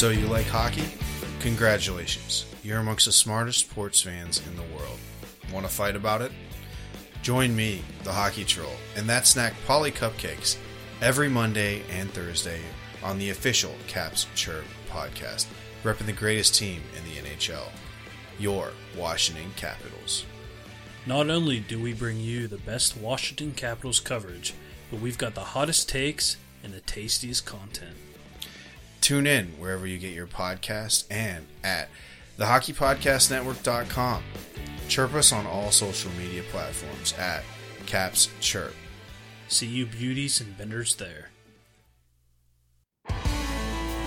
So, you like hockey? Congratulations. You're amongst the smartest sports fans in the world. Want to fight about it? Join me, the Hockey Troll, and that snack Polly Cupcakes every Monday and Thursday on the official Caps Chirp podcast, repping the greatest team in the NHL, your Washington Capitals. Not only do we bring you the best Washington Capitals coverage, but we've got the hottest takes and the tastiest content. Tune in wherever you get your podcast and at thehockeypodcastnetwork.com. Chirp us on all social media platforms at Caps Chirp. See you beauties and benders there.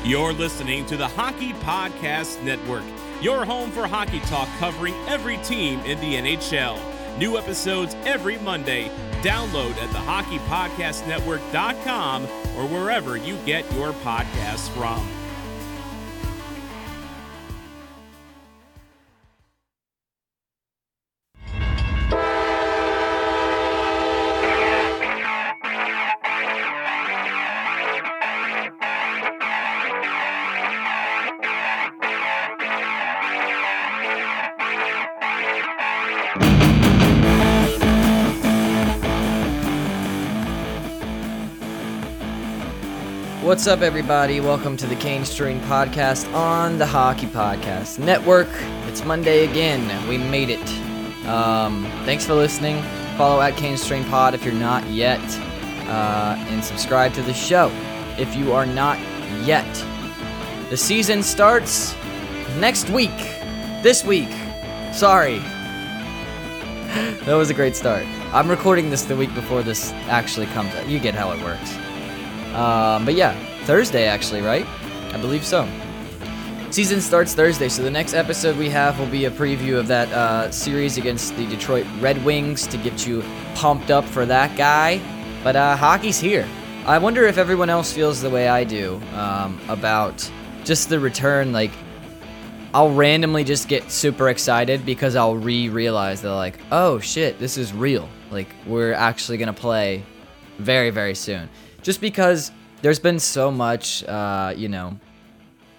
You're listening to the Hockey Podcast Network, your home for hockey talk covering every team in the NHL. New episodes every Monday. Download at thehockeypodcastnetwork.com or wherever you get your podcasts from. What's up, everybody? Welcome to the Canes Train Podcast on the Hockey Podcast Network. It's Monday again. We made it. Um, thanks for listening. Follow at Canes Train Pod if you're not yet, uh, and subscribe to the show if you are not yet. The season starts next week. This week. Sorry. that was a great start. I'm recording this the week before this actually comes out. You get how it works. Um, but yeah, Thursday actually, right? I believe so. Season starts Thursday, so the next episode we have will be a preview of that uh, series against the Detroit Red Wings to get you pumped up for that guy. But uh, hockey's here. I wonder if everyone else feels the way I do um, about just the return. Like, I'll randomly just get super excited because I'll re-realize that like, oh shit, this is real. Like, we're actually gonna play very, very soon just because there's been so much, uh, you know,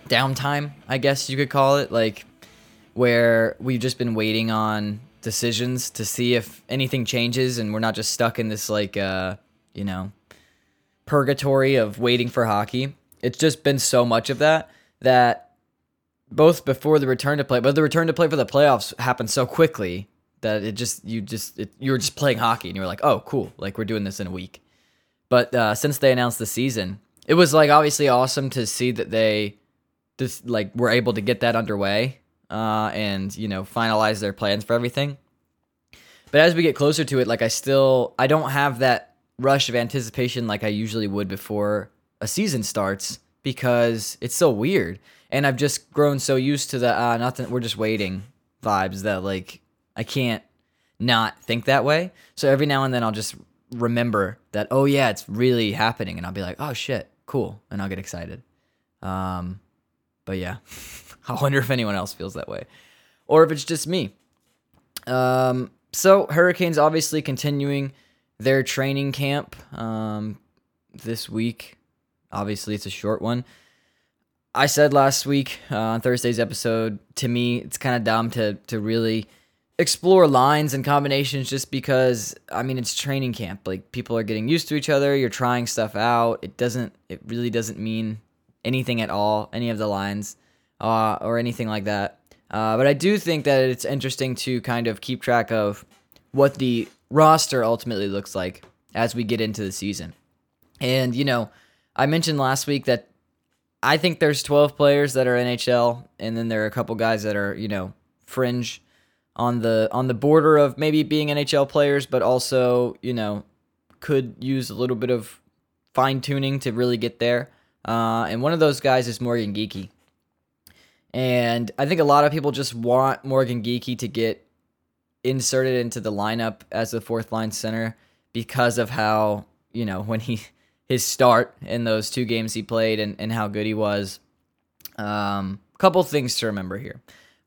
downtime, I guess you could call it, like where we've just been waiting on decisions to see if anything changes and we're not just stuck in this, like, uh, you know, purgatory of waiting for hockey. It's just been so much of that that both before the return to play, but the return to play for the playoffs happened so quickly that it just, you just, it, you were just playing hockey and you were like, oh, cool, like we're doing this in a week. But uh, since they announced the season, it was like obviously awesome to see that they just like were able to get that underway uh, and you know finalize their plans for everything. But as we get closer to it, like I still I don't have that rush of anticipation like I usually would before a season starts because it's so weird, and I've just grown so used to the uh, nothing. We're just waiting vibes that like I can't not think that way. So every now and then I'll just remember that oh yeah it's really happening. And i'll be like oh shit cool. And i'll get excited. Um but yeah i wonder if anyone else feels that way or if it's just me. Um so hurricanes obviously continuing their training camp um this week. Obviously it's a short one. I said last week uh, on thursday's episode to me it's kind of dumb to to really explore lines and combinations just because I mean it's training camp. Like people are getting used to each other, you're trying stuff out. It doesn't it really doesn't mean anything at all, any of the lines uh, or anything like that. Uh, but I do think that it's interesting to kind of keep track of what the roster ultimately looks like as we get into the season. And you know, I mentioned last week that I think there's 12 players that are NHL and then there are a couple guys that are, you know, fringe on the on the border of maybe being NHL players, but also you know could use a little bit of fine tuning to really get there. Uh, and one of those guys is Morgan Geekie, And I think a lot of people just want Morgan Geekie to get inserted into the lineup as a fourth line center because of how, you know, when he his start in those two games he played and, and how good he was. Um, couple things to remember here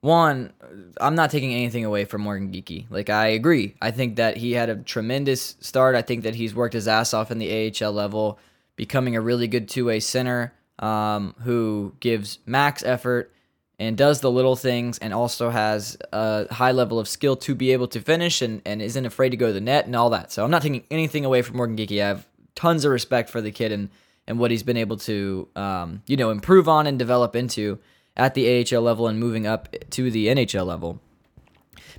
one, I'm not taking anything away from Morgan Geekie. Like I agree. I think that he had a tremendous start. I think that he's worked his ass off in the AHL level, becoming a really good two-way center. um, who gives max effort and does the little things and also has a high level of skill to be able to finish and, and isn't afraid to go to the net and all that. So I'm not taking anything away from Morgan Geekie. I have tons of respect for the kid and, and what he's been able to, um, you know, improve on and develop into at the AHL level and moving up to the NHL level.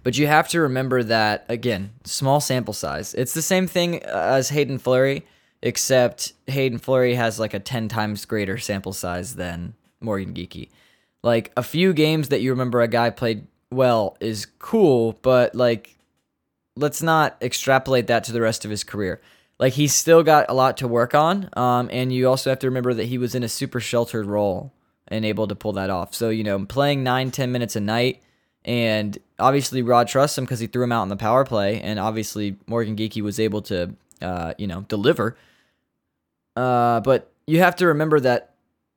But you have to remember that, again, small sample size. It's the same thing as Hayden Fleury, except Hayden Fleury has like a 10 times greater sample size than Morgan Geekie. Like a few games that you remember a guy played well is cool, but like let's not extrapolate that to the rest of his career. Like he's still got a lot to work on, um, and you also have to remember that he was in a super sheltered role and able to pull that off. So you know, playing nine, ten minutes a night, and obviously Rod trusts him because he threw him out in the power play, and obviously Morgan Geekie was able to, uh, you know, deliver. Uh, but you have to remember that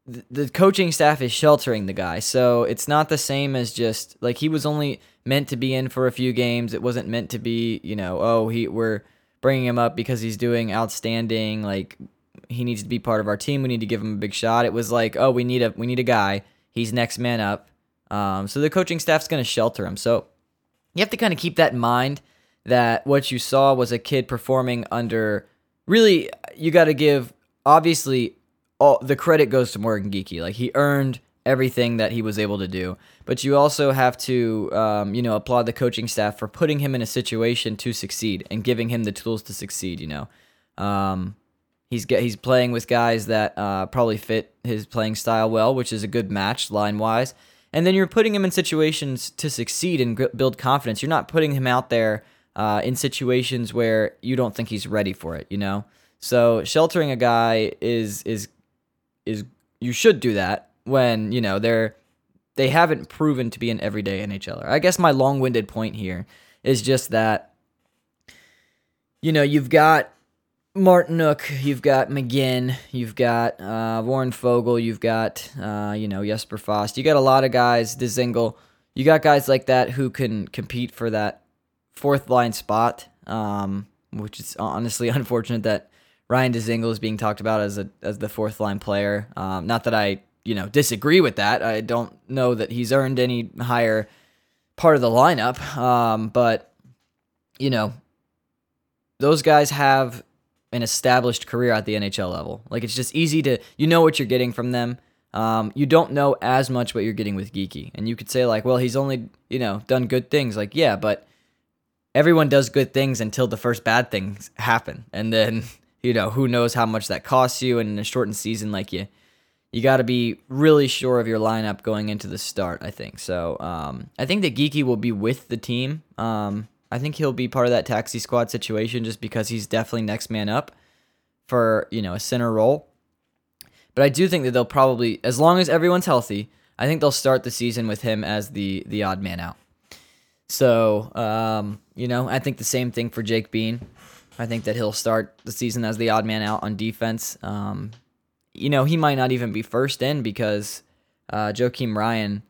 the coaching staff is sheltering the guy. So it's not the same as just like he was only meant to be in for a few games. It wasn't meant to be, you know, oh, he we're bringing him up because he's doing outstanding like he needs to be part of our team. We need to give him a big shot. It was like, oh, we need a we need a guy. He's next man up. Um, so the coaching staff's going to shelter him. So you have to kind of keep that in mind that what you saw was a kid performing under really you got to give obviously all the credit goes to Morgan Geekie. Like he earned everything that he was able to do. But you also have to, um, you know, applaud the coaching staff for putting him in a situation to succeed and giving him the tools to succeed. You know, um, he's get, he's playing with guys that uh, probably fit his playing style well, which is a good match line wise. And then you're putting him in situations to succeed and g- build confidence. You're not putting him out there uh, in situations where you don't think he's ready for it. You know, so sheltering a guy is is is you should do that when you know they're they haven't proven to be an everyday NHLer. I guess my long-winded point here is just that you know you've got Martinook, you've got McGinn, you've got uh, Warren Foegele, you've got uh, you know Jesper Fast, you got a lot of guys, Dzingel, you got guys like that who can compete for that fourth line spot. Um, which is honestly unfortunate that Ryan Dzingel is being talked about as a as the fourth line player. Um, not that I you know disagree with that. I don't know that he's earned any higher part of the lineup. Um, but you know, those guys have an established career at the NHL level. Like it's just easy to you know what you're getting from them. Um, you don't know as much what you're getting with Geekie, and you could say like, well, he's only you know done good things. Like yeah, but everyone does good things until the first bad things happen, and then you know, who knows how much that costs you. And in a shortened season, like you, you got to be really sure of your lineup going into the start. I think so. Um, I think that Geekie will be with the team. Um, I think he'll be part of that taxi squad situation just because he's definitely next man up for you know a center role. But I do think that they'll probably, as long as everyone's healthy, I think they'll start the season with him as the the odd man out. So um, you know, I think the same thing for Jake Bean. I think that he'll start the season as the odd man out on defense. Um, you know, he might not even be first in because uh, Joakim Ryan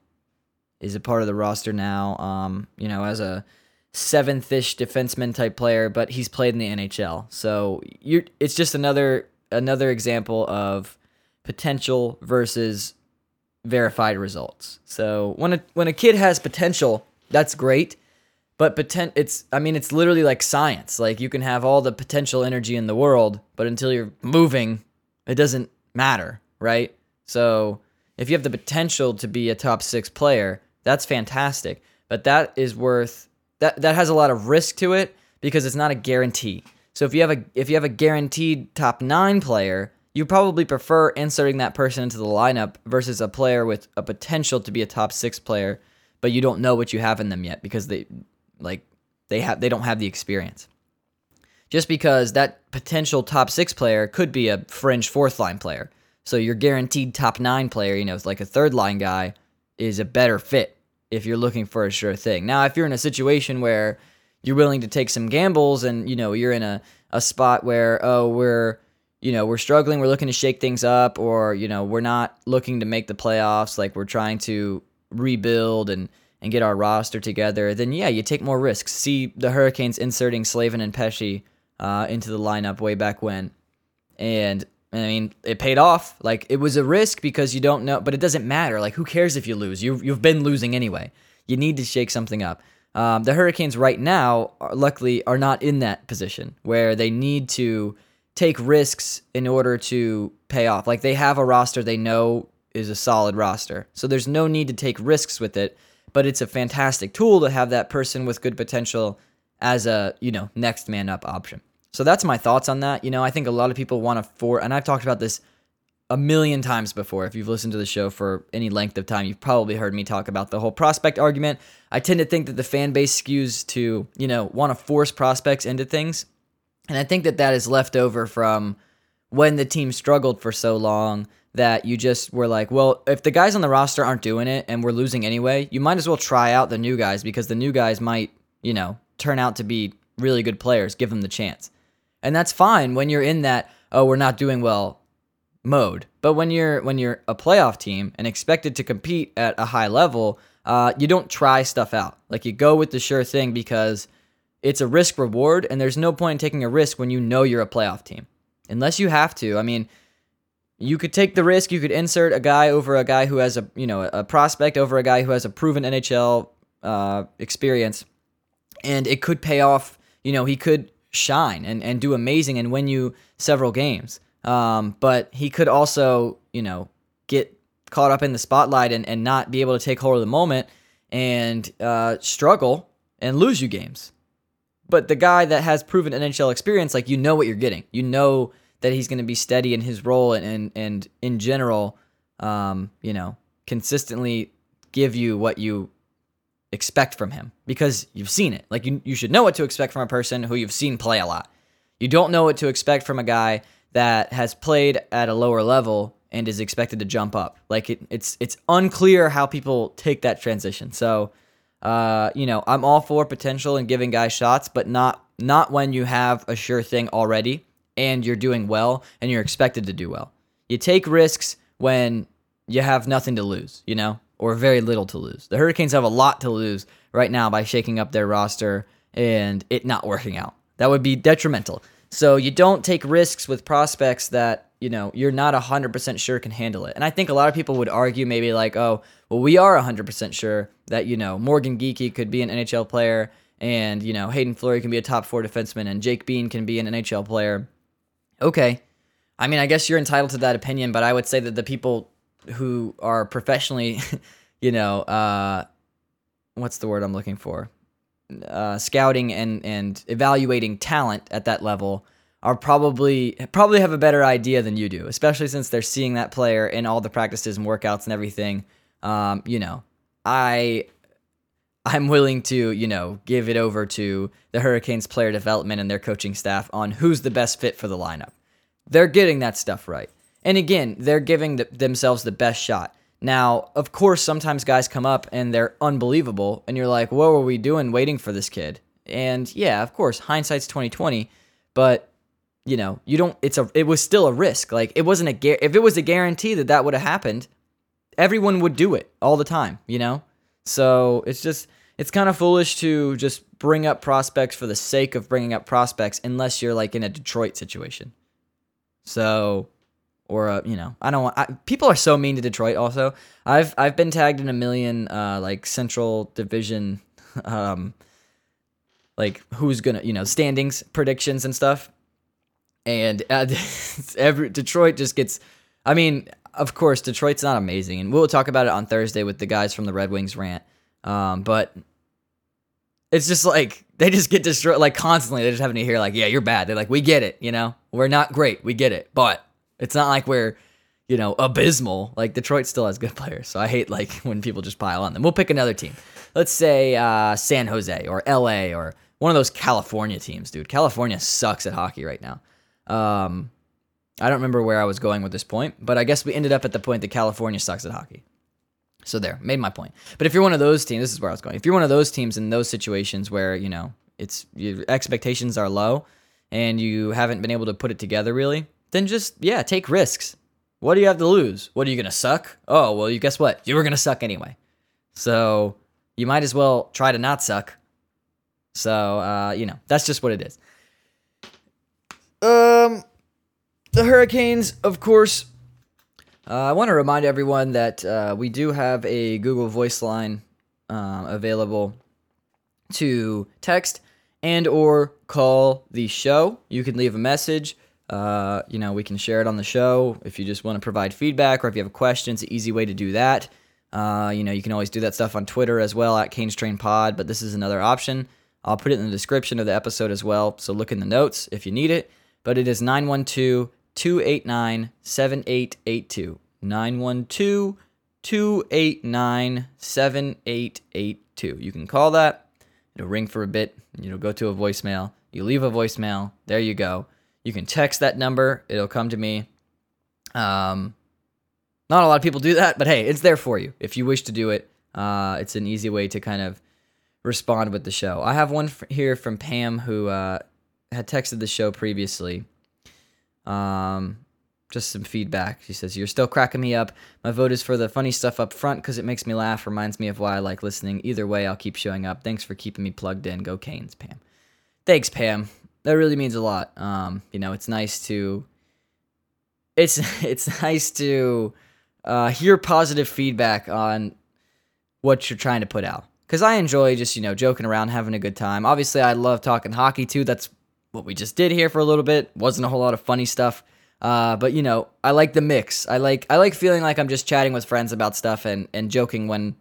is a part of the roster now. Um, you know, as a seventh-ish defenseman type player, but he's played in the NHL. So you it's just another another example of potential versus verified results. So when a when a kid has potential, that's great but potent it's i mean it's literally like science like you can have all the potential energy in the world but until you're moving it doesn't matter right so if you have the potential to be a top six player that's fantastic but that is worth that that has a lot of risk to it because it's not a guarantee so if you have a if you have a guaranteed top nine player you probably prefer inserting that person into the lineup versus a player with a potential to be a top six player but you don't know what you have in them yet because they like they have they don't have the experience. Just because that potential top six player could be a fringe fourth line player. So your guaranteed top nine player, you know, like a third line guy, is a better fit if you're looking for a sure thing. Now, if you're in a situation where you're willing to take some gambles and, you know, you're in a, a spot where, oh, we're you know, we're struggling, we're looking to shake things up, or, you know, we're not looking to make the playoffs, like we're trying to rebuild and and get our roster together, then yeah, you take more risks. See the Hurricanes inserting Slavin and Pesce uh, into the lineup way back when, and I mean, it paid off. Like it was a risk because you don't know, but it doesn't matter. Like who cares if you lose? You you've been losing anyway. You need to shake something up. Um, the Hurricanes right now, are, luckily, are not in that position where they need to take risks in order to pay off. Like they have a roster they know is a solid roster, so there's no need to take risks with it. But it's a fantastic tool to have that person with good potential as a you know next man up option. So that's my thoughts on that. You know, I think a lot of people want to for, and I've talked about this a million times before. If you've listened to the show for any length of time, you've probably heard me talk about the whole prospect argument. I tend to think that the fan base skews to, you know, want to force prospects into things. And I think that that is left over from when the team struggled for so long that you just were like, well, if the guys on the roster aren't doing it and we're losing anyway, you might as well try out the new guys because the new guys might, you know, turn out to be really good players. Give them the chance. And that's fine when you're in that, oh, we're not doing well mode. But when you're when you're a playoff team and expected to compete at a high level, uh, you don't try stuff out. Like you go with the sure thing because it's a risk reward, and there's no point in taking a risk when you know you're a playoff team, unless you have to. I mean, you could take the risk. You could insert a guy over a guy who has a you know a prospect over a guy who has a proven NHL uh, experience, and it could pay off. You know, he could shine and, and do amazing and win you several games. Um, but he could also, you know, get caught up in the spotlight and, and not be able to take hold of the moment and uh, struggle and lose you games. But the guy that has proven NHL experience, like you know what you're getting. You know that he's going to be steady in his role and and, and in general, um, you know, consistently give you what you expect from him because you've seen it. Like you, you should know what to expect from a person who you've seen play a lot. You don't know what to expect from a guy that has played at a lower level and is expected to jump up. Like it, it's it's unclear how people take that transition. So, uh, you know, I'm all for potential and giving guys shots, but not not when you have a sure thing already and you're doing well and you're expected to do well. You take risks when you have nothing to lose, you know, or very little to lose. The Hurricanes have a lot to lose right now by shaking up their roster and it not working out. That would be detrimental. So you don't take risks with prospects that, you know, you're not 100% sure can handle it. And I think a lot of people would argue maybe like, oh, well, we are 100% sure that, you know, Morgan Geekie could be an NHL player and, you know, Hayden Fleury can be a top four defenseman and Jake Bean can be an NHL player. Okay. I mean, I guess you're entitled to that opinion, but I would say that the people who are professionally, you know, uh, what's the word I'm looking for? uh, scouting and and evaluating talent at that level are probably probably have a better idea than you do, especially since they're seeing that player in all the practices and workouts and everything. Um, you know, I I'm willing to you know give it over to the Hurricanes player development and their coaching staff on who's the best fit for the lineup. They're getting that stuff right, and again, they're giving the, themselves the best shot. Now, of course, sometimes guys come up and they're unbelievable, and you're like, "What were we doing waiting for this kid?" And yeah, of course, hindsight's twenty twenty, but you know, you don't. It's a. It was still a risk. Like it wasn't a. If it was a guarantee that that would have happened, everyone would do it all the time. You know, so it's just it's kind of foolish to just bring up prospects for the sake of bringing up prospects, unless you're like in a Detroit situation. So or a, you know, I don't want. I, people are so mean to Detroit. Also, I've I've been tagged in a million uh, like Central Division, um, like who's gonna you know standings predictions and stuff, and uh, every Detroit just gets. I mean, of course, Detroit's not amazing, and we'll talk about it on Thursday with the guys from the Red Wings rant. Um, but it's just like they just get destroyed like constantly. They're just having to hear like, "Yeah, you're bad." They're like, "We get it, you know, we're not great, we get it, but." It's not like we're, you know, abysmal. Like Detroit still has good players, so I hate like when people just pile on them. We'll pick another team. Let's say uh, San Jose or LA or one of those California teams, dude. California sucks at hockey right now. Um, I don't remember where I was going with this point, but I guess we ended up at the point that California sucks at hockey. So there, made my point. But if you're one of those teams, this is where I was going. If you're one of those teams in those situations where you know it's your expectations are low and you haven't been able to put it together really, then just yeah, take risks. What do you have to lose? What are you gonna suck? Oh well, you guess what? You were gonna suck anyway. So you might as well try to not suck. So uh, you know that's just what it is. Um, the Hurricanes, of course. Uh, I want to remind everyone that uh, we do have a Google Voice line uh, available to text and or call the show. You can leave a message. Uh, you know, we can share it on the show if you just want to provide feedback or if you have a question. It's an easy way to do that. Uh, you know, you can always do that stuff on Twitter as well at Canes Train Pod, but this is another option. I'll put it in the description of the episode as well, so look in the notes if you need it. But it is 912 289 7882. 912 289 7882. You can call that. It'll ring for a bit. It'll go to a voicemail. You leave a voicemail. There you go. You can text that number. It'll come to me. Um, not a lot of people do that, but hey, it's there for you if you wish to do it. Uh, it's an easy way to kind of respond with the show. I have one f- here from Pam who uh, had texted the show previously. Um, just some feedback. She says, You're still cracking me up. My vote is for the funny stuff up front because it makes me laugh, reminds me of why I like listening. Either way, I'll keep showing up. Thanks for keeping me plugged in. Go Canes, Pam. Thanks, Pam. That really means a lot. Um, you know, it's nice to it's it's nice to uh, hear positive feedback on what you're trying to put out. Because I enjoy just, you know, joking around, having a good time. Obviously, I love talking hockey too. That's what we just did here for a little bit. Wasn't a whole lot of funny stuff. Uh, but you know, I like the mix. I like I like feeling like I'm just chatting with friends about stuff and and joking when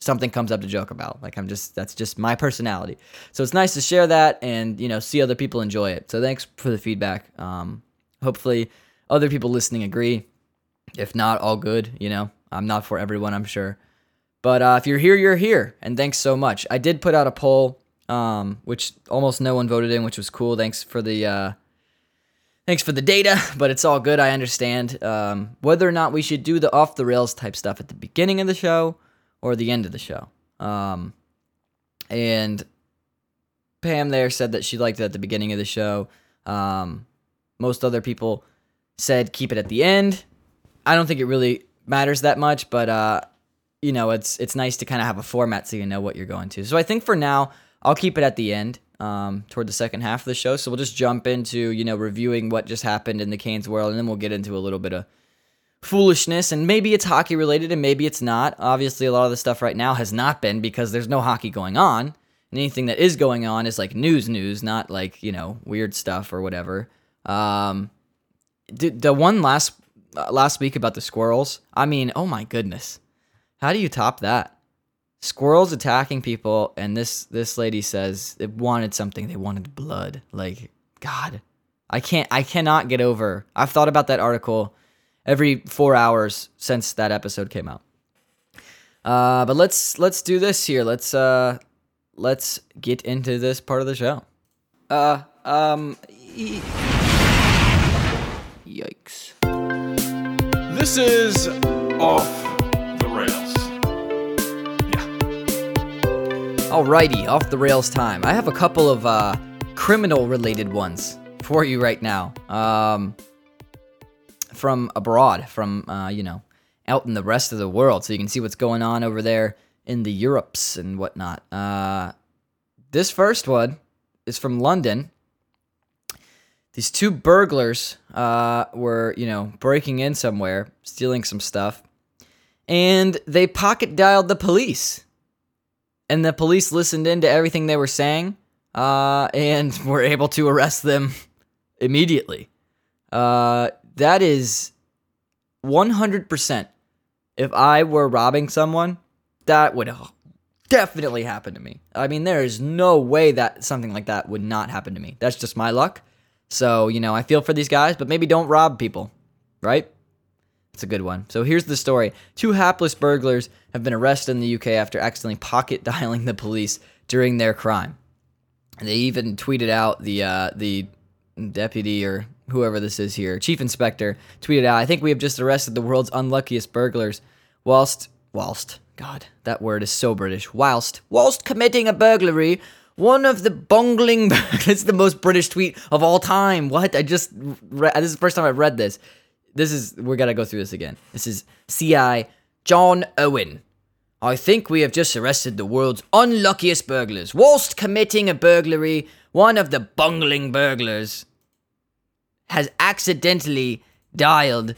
something comes up to joke about. Like I'm just that's just my personality. So it's nice to share that and you know see other people enjoy it. So thanks for the feedback. Um, hopefully other people listening agree. If not, all good. You know, I'm not for everyone. I'm sure. But uh, if you're here, you're here, and thanks so much. I did put out a poll, um, which almost no one voted in, which was cool. Thanks for the uh, thanks for the data, but it's all good. I understand um, whether or not we should do the off the rails type stuff at the beginning of the show or the end of the show. Um, and Pam there said that she liked it at the beginning of the show. Um, most other people said keep it at the end. I don't think it really matters that much, but uh, you know, it's it's nice to kind of have a format so you know what you're going to. So I think for now, I'll keep it at the end, um, toward the second half of the show. So we'll just jump into you know reviewing what just happened in the Canes world, and then we'll get into a little bit of foolishness, and maybe it's hockey related, and maybe it's not. Obviously, a lot of the stuff right now has not been because there's no hockey going on. And anything that is going on is like news, news, not like you know weird stuff or whatever. Um, the, one last uh, last week about the squirrels. I mean, oh my goodness how do you top that? Squirrels attacking people, and this this lady says it wanted something. They wanted blood. Like God, I can't. I cannot get over. I've thought about that article every four hours since that episode came out. Uh, but let's let's do this here. Let's uh, let's get into this part of the show. Uh, um, e- yikes. This is off the rails. Yeah. Alrighty, off the rails time. I have a couple of uh, criminal related ones for you right now. Um, from abroad, from, uh, you know, out in the rest of the world. So you can see what's going on over there in the Europes and whatnot. Uh, this first one is from London. These two burglars uh, were, you know, breaking in somewhere, stealing some stuff, and they pocket dialed the police and the police listened in to everything they were saying uh, and were able to arrest them immediately. Uh, that is 100%. If I were robbing someone, that would definitely happen to me. I mean, there is no way that something like that would not happen to me. That's just my luck. So, you know, I feel for these guys, but maybe don't rob people, right? It's a good one. So here's the story. Two hapless burglars have been arrested in the UK after accidentally pocket dialing the police during their crime. And they even tweeted out the uh, the deputy or whoever this is here, chief inspector, tweeted out, "I think we have just arrested the world's unluckiest burglars, whilst whilst God, that word is so British. Whilst whilst committing a burglary." One of the bungling. it's the most British tweet of all time. What? I just. Re- this is the first time I've read this this is we're gonna go through this again. This is CI John Owen. I think we have just arrested the world's unluckiest burglars. Whilst committing a burglary, one of the bungling burglars. Has accidentally dialed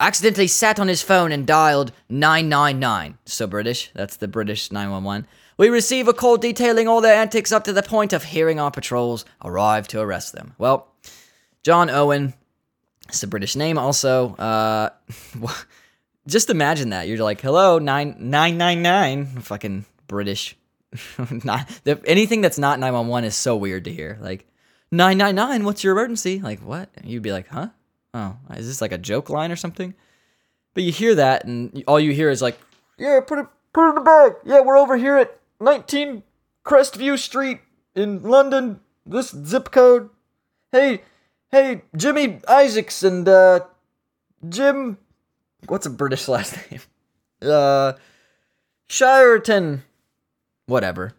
accidentally sat on his phone and dialed 999. So British, that's the British 911. We receive a call detailing all their antics up to the point of hearing our patrols arrive to arrest them. Well, John Owen, it's a British name also. Uh, just imagine that. You're like, hello, 9999. Fucking British. not, anything that's not 911 is so weird to hear. Like, 999, what's your emergency? Like, what? You'd be like, huh? Oh, is this like a joke line or something? But you hear that, and all you hear is like, yeah, put it, put it in the bag. Yeah, we're over here at 19 Crestview Street in London. This zip code. Hey, hey, Jimmy Isaacs and uh, Jim. What's a British last name? Uh, Shireton. Whatever.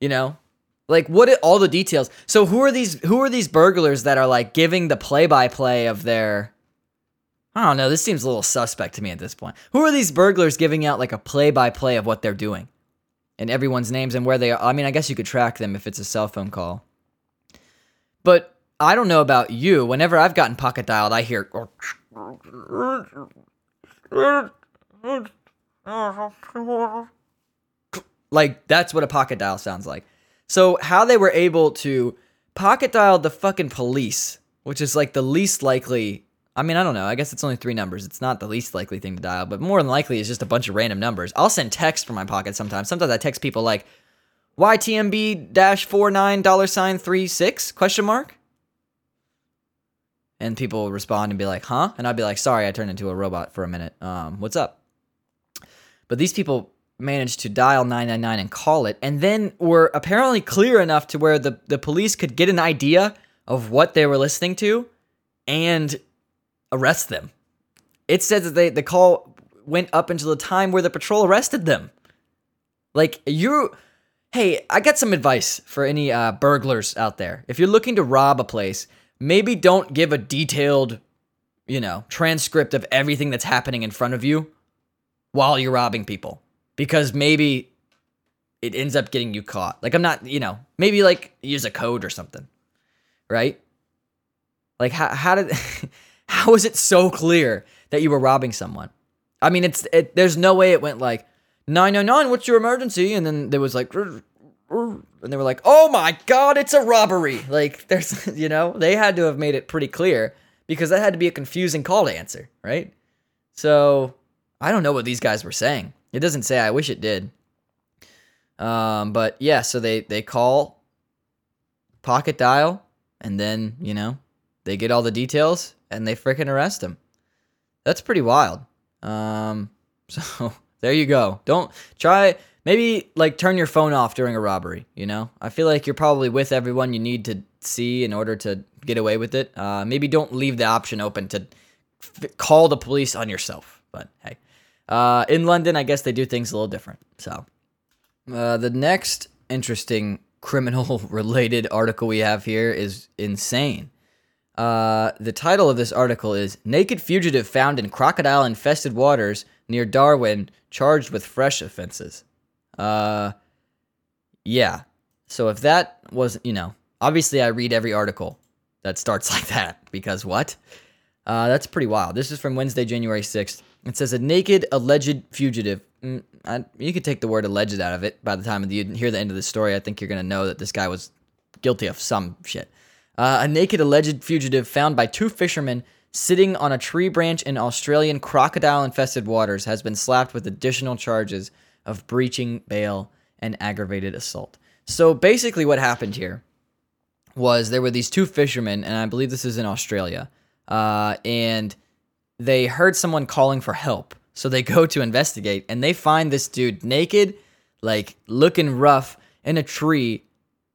You know, like what? It, all the details. So who are these? Who are these burglars that are like giving the play-by-play of their? I don't know. This seems a little suspect to me at this point. Who are these burglars giving out like a play-by-play of what they're doing, and everyone's names and where they are? I mean, I guess you could track them if it's a cell phone call. But I don't know about you. Whenever I've gotten pocket dialed, I hear. Oh, like that's what a pocket dial sounds like. So how they were able to pocket dial the fucking police, which is like the least likely. I mean, I don't know. I guess it's only three numbers. It's not the least likely thing to dial, but more than likely it's just a bunch of random numbers. I'll send text from my pocket sometimes. Sometimes I text people like YTMB dash four nine dollar sign three six question mark. And people respond and be like, huh? And I'd be like, sorry, I turned into a robot for a minute. Um, what's up? But these people managed to dial 999 and call it, and then were apparently clear enough to where the, the police could get an idea of what they were listening to and arrest them. It says that they the call went up until the time where the patrol arrested them. Like you hey, I got some advice for any uh, burglars out there. If you're looking to rob a place, maybe don't give a detailed, you know, transcript of everything that's happening in front of you while you're robbing people because maybe it ends up getting you caught. Like I'm not, you know, maybe like use a code or something, right? Like how how did how is it so clear that you were robbing someone? I mean, it's it, there's no way it went like 999, what's your emergency? And then there was like and they were like, "Oh my god, it's a robbery." Like there's, you know, they had to have made it pretty clear because that had to be a confusing call to answer, right? So, I don't know what these guys were saying. It doesn't say. I wish it did. Um, but yeah, so they they call pocket dial, and then you know they get all the details, and they freaking arrest him. That's pretty wild. Um, so there you go. Don't try. Maybe like turn your phone off during a robbery. You know, I feel like you're probably with everyone you need to see in order to get away with it. Uh, maybe don't leave the option open to f- call the police on yourself. But hey. Uh, in London, I guess they do things a little different. So, uh, the next interesting criminal related article we have here is insane. Uh, the title of this article is Naked Fugitive Found in Crocodile Infested Waters Near Darwin, Charged with Fresh Offenses. Uh, yeah. So, if that was, you know, obviously I read every article that starts like that because what? Uh, that's pretty wild. This is from Wednesday, January 6th. It says a naked alleged fugitive. Mm, I, you could take the word alleged out of it. By the time you hear the end of the story, I think you're going to know that this guy was guilty of some shit. Uh, a naked alleged fugitive found by two fishermen sitting on a tree branch in Australian crocodile infested waters has been slapped with additional charges of breaching bail and aggravated assault. So basically, what happened here was there were these two fishermen, and I believe this is in Australia, uh, and they heard someone calling for help. So they go to investigate and they find this dude naked, like looking rough in a tree,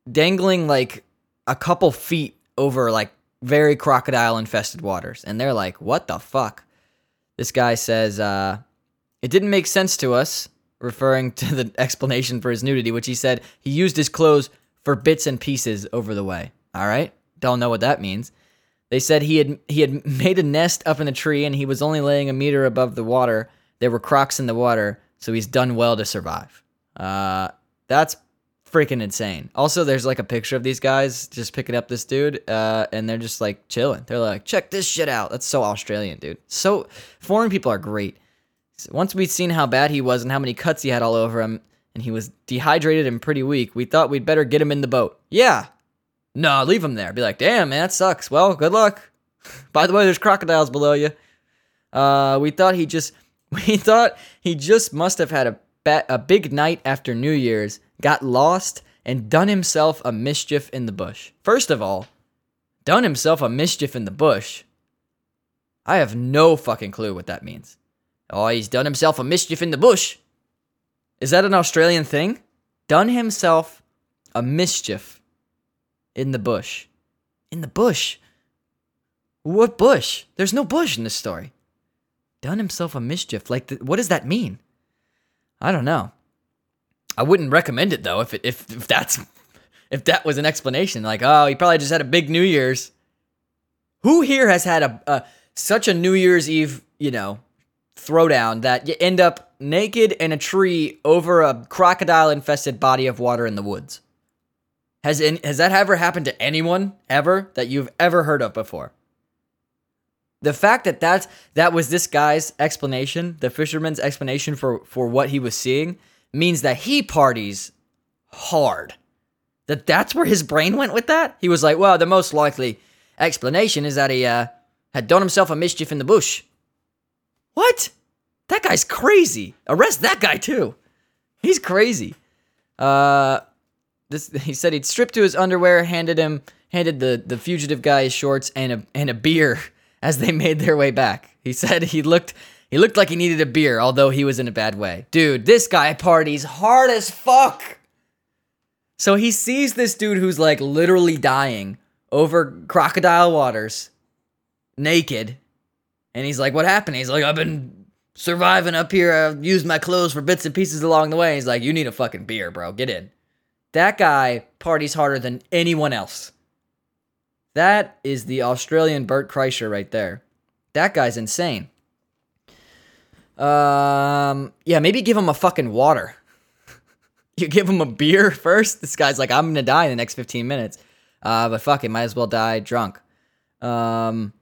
dangling like a couple feet over like very crocodile infested waters. And they're like, what the fuck? This guy says, uh, it didn't make sense to us, referring to the explanation for his nudity, which he said he used his clothes for bits and pieces over the way. All right? Don't know what that means. They said he had he had made a nest up in a tree and he was only laying a meter above the water. There were crocs in the water, so he's done well to survive. Uh, that's freaking insane. Also, there's like a picture of these guys just picking up this dude, uh, and they're just like chilling. They're like, check this shit out. That's so Australian, dude. So foreign people are great. Once we'd seen how bad he was and how many cuts he had all over him, and he was dehydrated and pretty weak, we thought we'd better get him in the boat. Yeah. No, leave him there. Be like, damn, man, that sucks. Well, good luck. By the way, there's crocodiles below you. Uh, we thought he just, we thought he just must have had a ba- a big night after New Year's, got lost, and done himself a mischief in the bush. First of all, done himself a mischief in the bush. I have no fucking clue what that means. Oh, he's done himself a mischief in the bush. Is that an Australian thing? Done himself a mischief in the bush. In the bush? What bush? There's no bush in this story. Done himself a mischief. Like, what does that mean? I don't know. I wouldn't recommend it though. If it, if if that's if that was an explanation, like, oh, he probably just had a big New Year's. Who here has had a, a such a New Year's Eve, you know, throwdown that you end up naked in a tree over a crocodile infested body of water in the woods? Has in, has that ever happened to anyone ever that you've ever heard of before? The fact that that's, that was this guy's explanation, the fisherman's explanation for, for what he was seeing, means that he parties hard. That that's where his brain went with that? He was like, well, the most likely explanation is that he uh, had done himself a mischief in the bush. What? That guy's crazy. Arrest that guy too. He's crazy. Uh, this he said he'd stripped to his underwear, handed him handed the the fugitive guy his shorts and a and a beer as they made their way back. He said he looked he looked like he needed a beer, although he was in a bad way. Dude, this guy parties hard as fuck. So he sees this dude who's like literally dying over crocodile waters, naked, and he's like, "What happened?" He's like, "I've been surviving up here. I've used my clothes for bits and pieces along the way." He's like, "You need a fucking beer, bro. Get in." That guy parties harder than anyone else. That is the Australian Bert Kreischer right there. That guy's insane. Um, yeah, maybe give him a fucking water. you give him a beer first. This guy's like, I'm gonna die in the next 15 minutes. Uh, but fuck it, might as well die drunk. Um,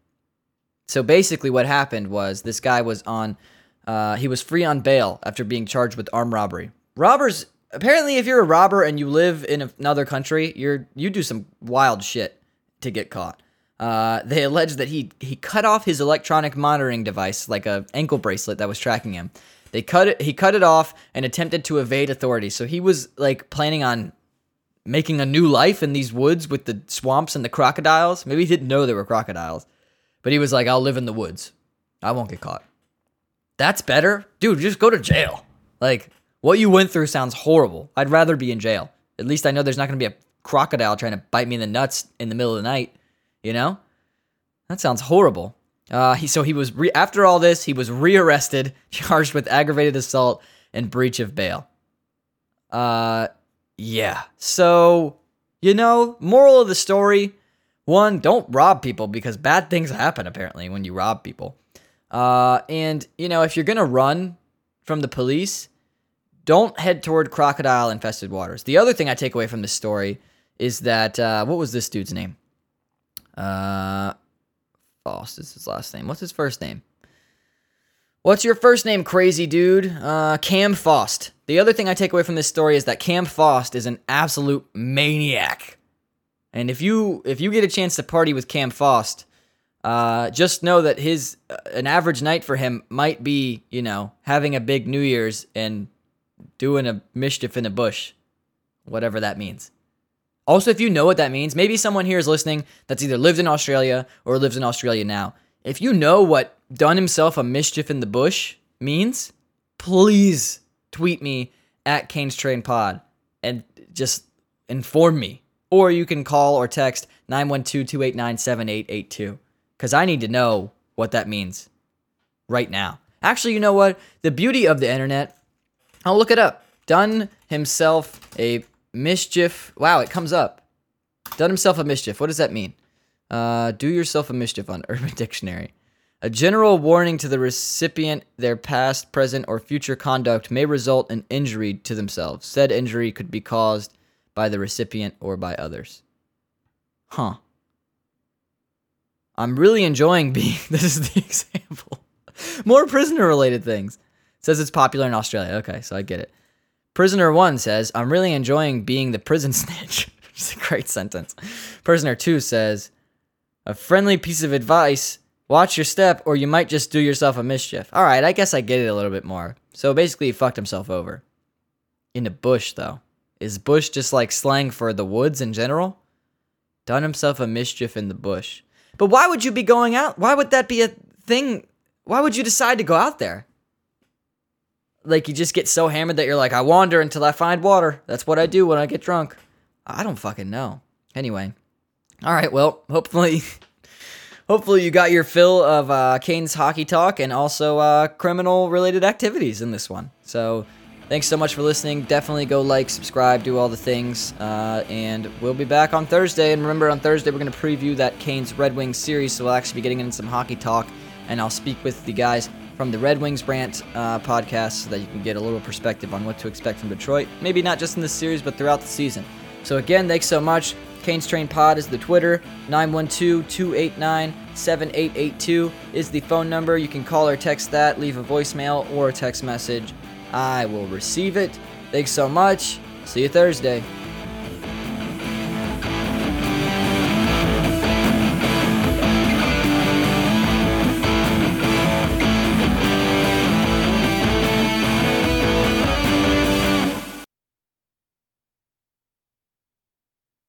so basically, what happened was this guy was on, uh, he was free on bail after being charged with armed robbery. Robbers, apparently, if you're a robber and you live in another country, you're you do some wild shit to get caught. Uh, they allege that he he cut off his electronic monitoring device, like a ankle bracelet that was tracking him. They cut it. He cut it off and attempted to evade authorities. So he was like planning on making a new life in these woods with the swamps and the crocodiles. Maybe he didn't know there were crocodiles, but he was like, "I'll live in the woods. I won't get caught." That's better, dude. Just go to jail. Like what you went through sounds horrible. I'd rather be in jail. At least I know there's not going to be a crocodile trying to bite me in the nuts in the middle of the night. You know, that sounds horrible. Uh, he so he was re- after all this, he was rearrested, charged with aggravated assault and breach of bail. Uh, yeah. So you know, moral of the story: one, don't rob people because bad things happen apparently when you rob people. Uh, and you know, if you're gonna run from the police, don't head toward crocodile infested waters. The other thing I take away from this story is that uh, what was this dude's name? Uh, Faust is his last name. What's his first name? What's your first name, crazy dude? Uh, Cam Faust. The other thing I take away from this story is that Cam Faust is an absolute maniac. And if you if you get a chance to party with Cam Faust, uh, just know that his uh, an average night for him might be you know having a big New Year's and doing a mischief in a bush, whatever that means. Also, if you know what that means, maybe someone here is listening that's either lived in Australia or lives in Australia now. If you know what done himself a mischief in the bush means, please tweet me at Canes Train Pod and just inform me. Or you can call or text 912 289 7882 because I need to know what that means right now. Actually, you know what? The beauty of the internet, I'll look it up. Done himself a mischief. Wow, it comes up. Done himself a mischief. What does that mean? Uh, do yourself a mischief on Urban Dictionary. A general warning to the recipient their past, present, or future conduct may result in injury to themselves. Said injury could be caused by the recipient or by others. Huh. I'm really enjoying being. This is the example. More prisoner related things. Says it's popular in Australia. Okay, so I get it. Prisoner 1 says, I'm really enjoying being the prison snitch. It's a great sentence. Prisoner 2 says, A friendly piece of advice watch your step or you might just do yourself a mischief. All right, I guess I get it a little bit more. So basically, he fucked himself over. In the bush, though. Is bush just like slang for the woods in general? Done himself a mischief in the bush. But why would you be going out? Why would that be a thing? Why would you decide to go out there? Like you just get so hammered that you're like, I wander until I find water. That's what I do when I get drunk. I don't fucking know. Anyway. All right, well, hopefully hopefully you got your fill of uh, Canes hockey talk and also uh, criminal related activities in this one. So thanks so much for listening. Definitely go like, subscribe, do all the things. Uh, and we'll be back on Thursday. And remember, on Thursday, we're going to preview that Canes Red Wings series. So we'll actually be getting into some hockey talk. And I'll speak with the guys from the Red Wings Rant uh, podcast so that you can get a little perspective on what to expect from Detroit. Maybe not just in this series, but throughout the season. So again, thanks so much. Canes Train Pod is the Twitter. 912-289-7882 is the phone number. You can call or text that, leave a voicemail or a text message. I will receive it. Thanks so much. See you Thursday.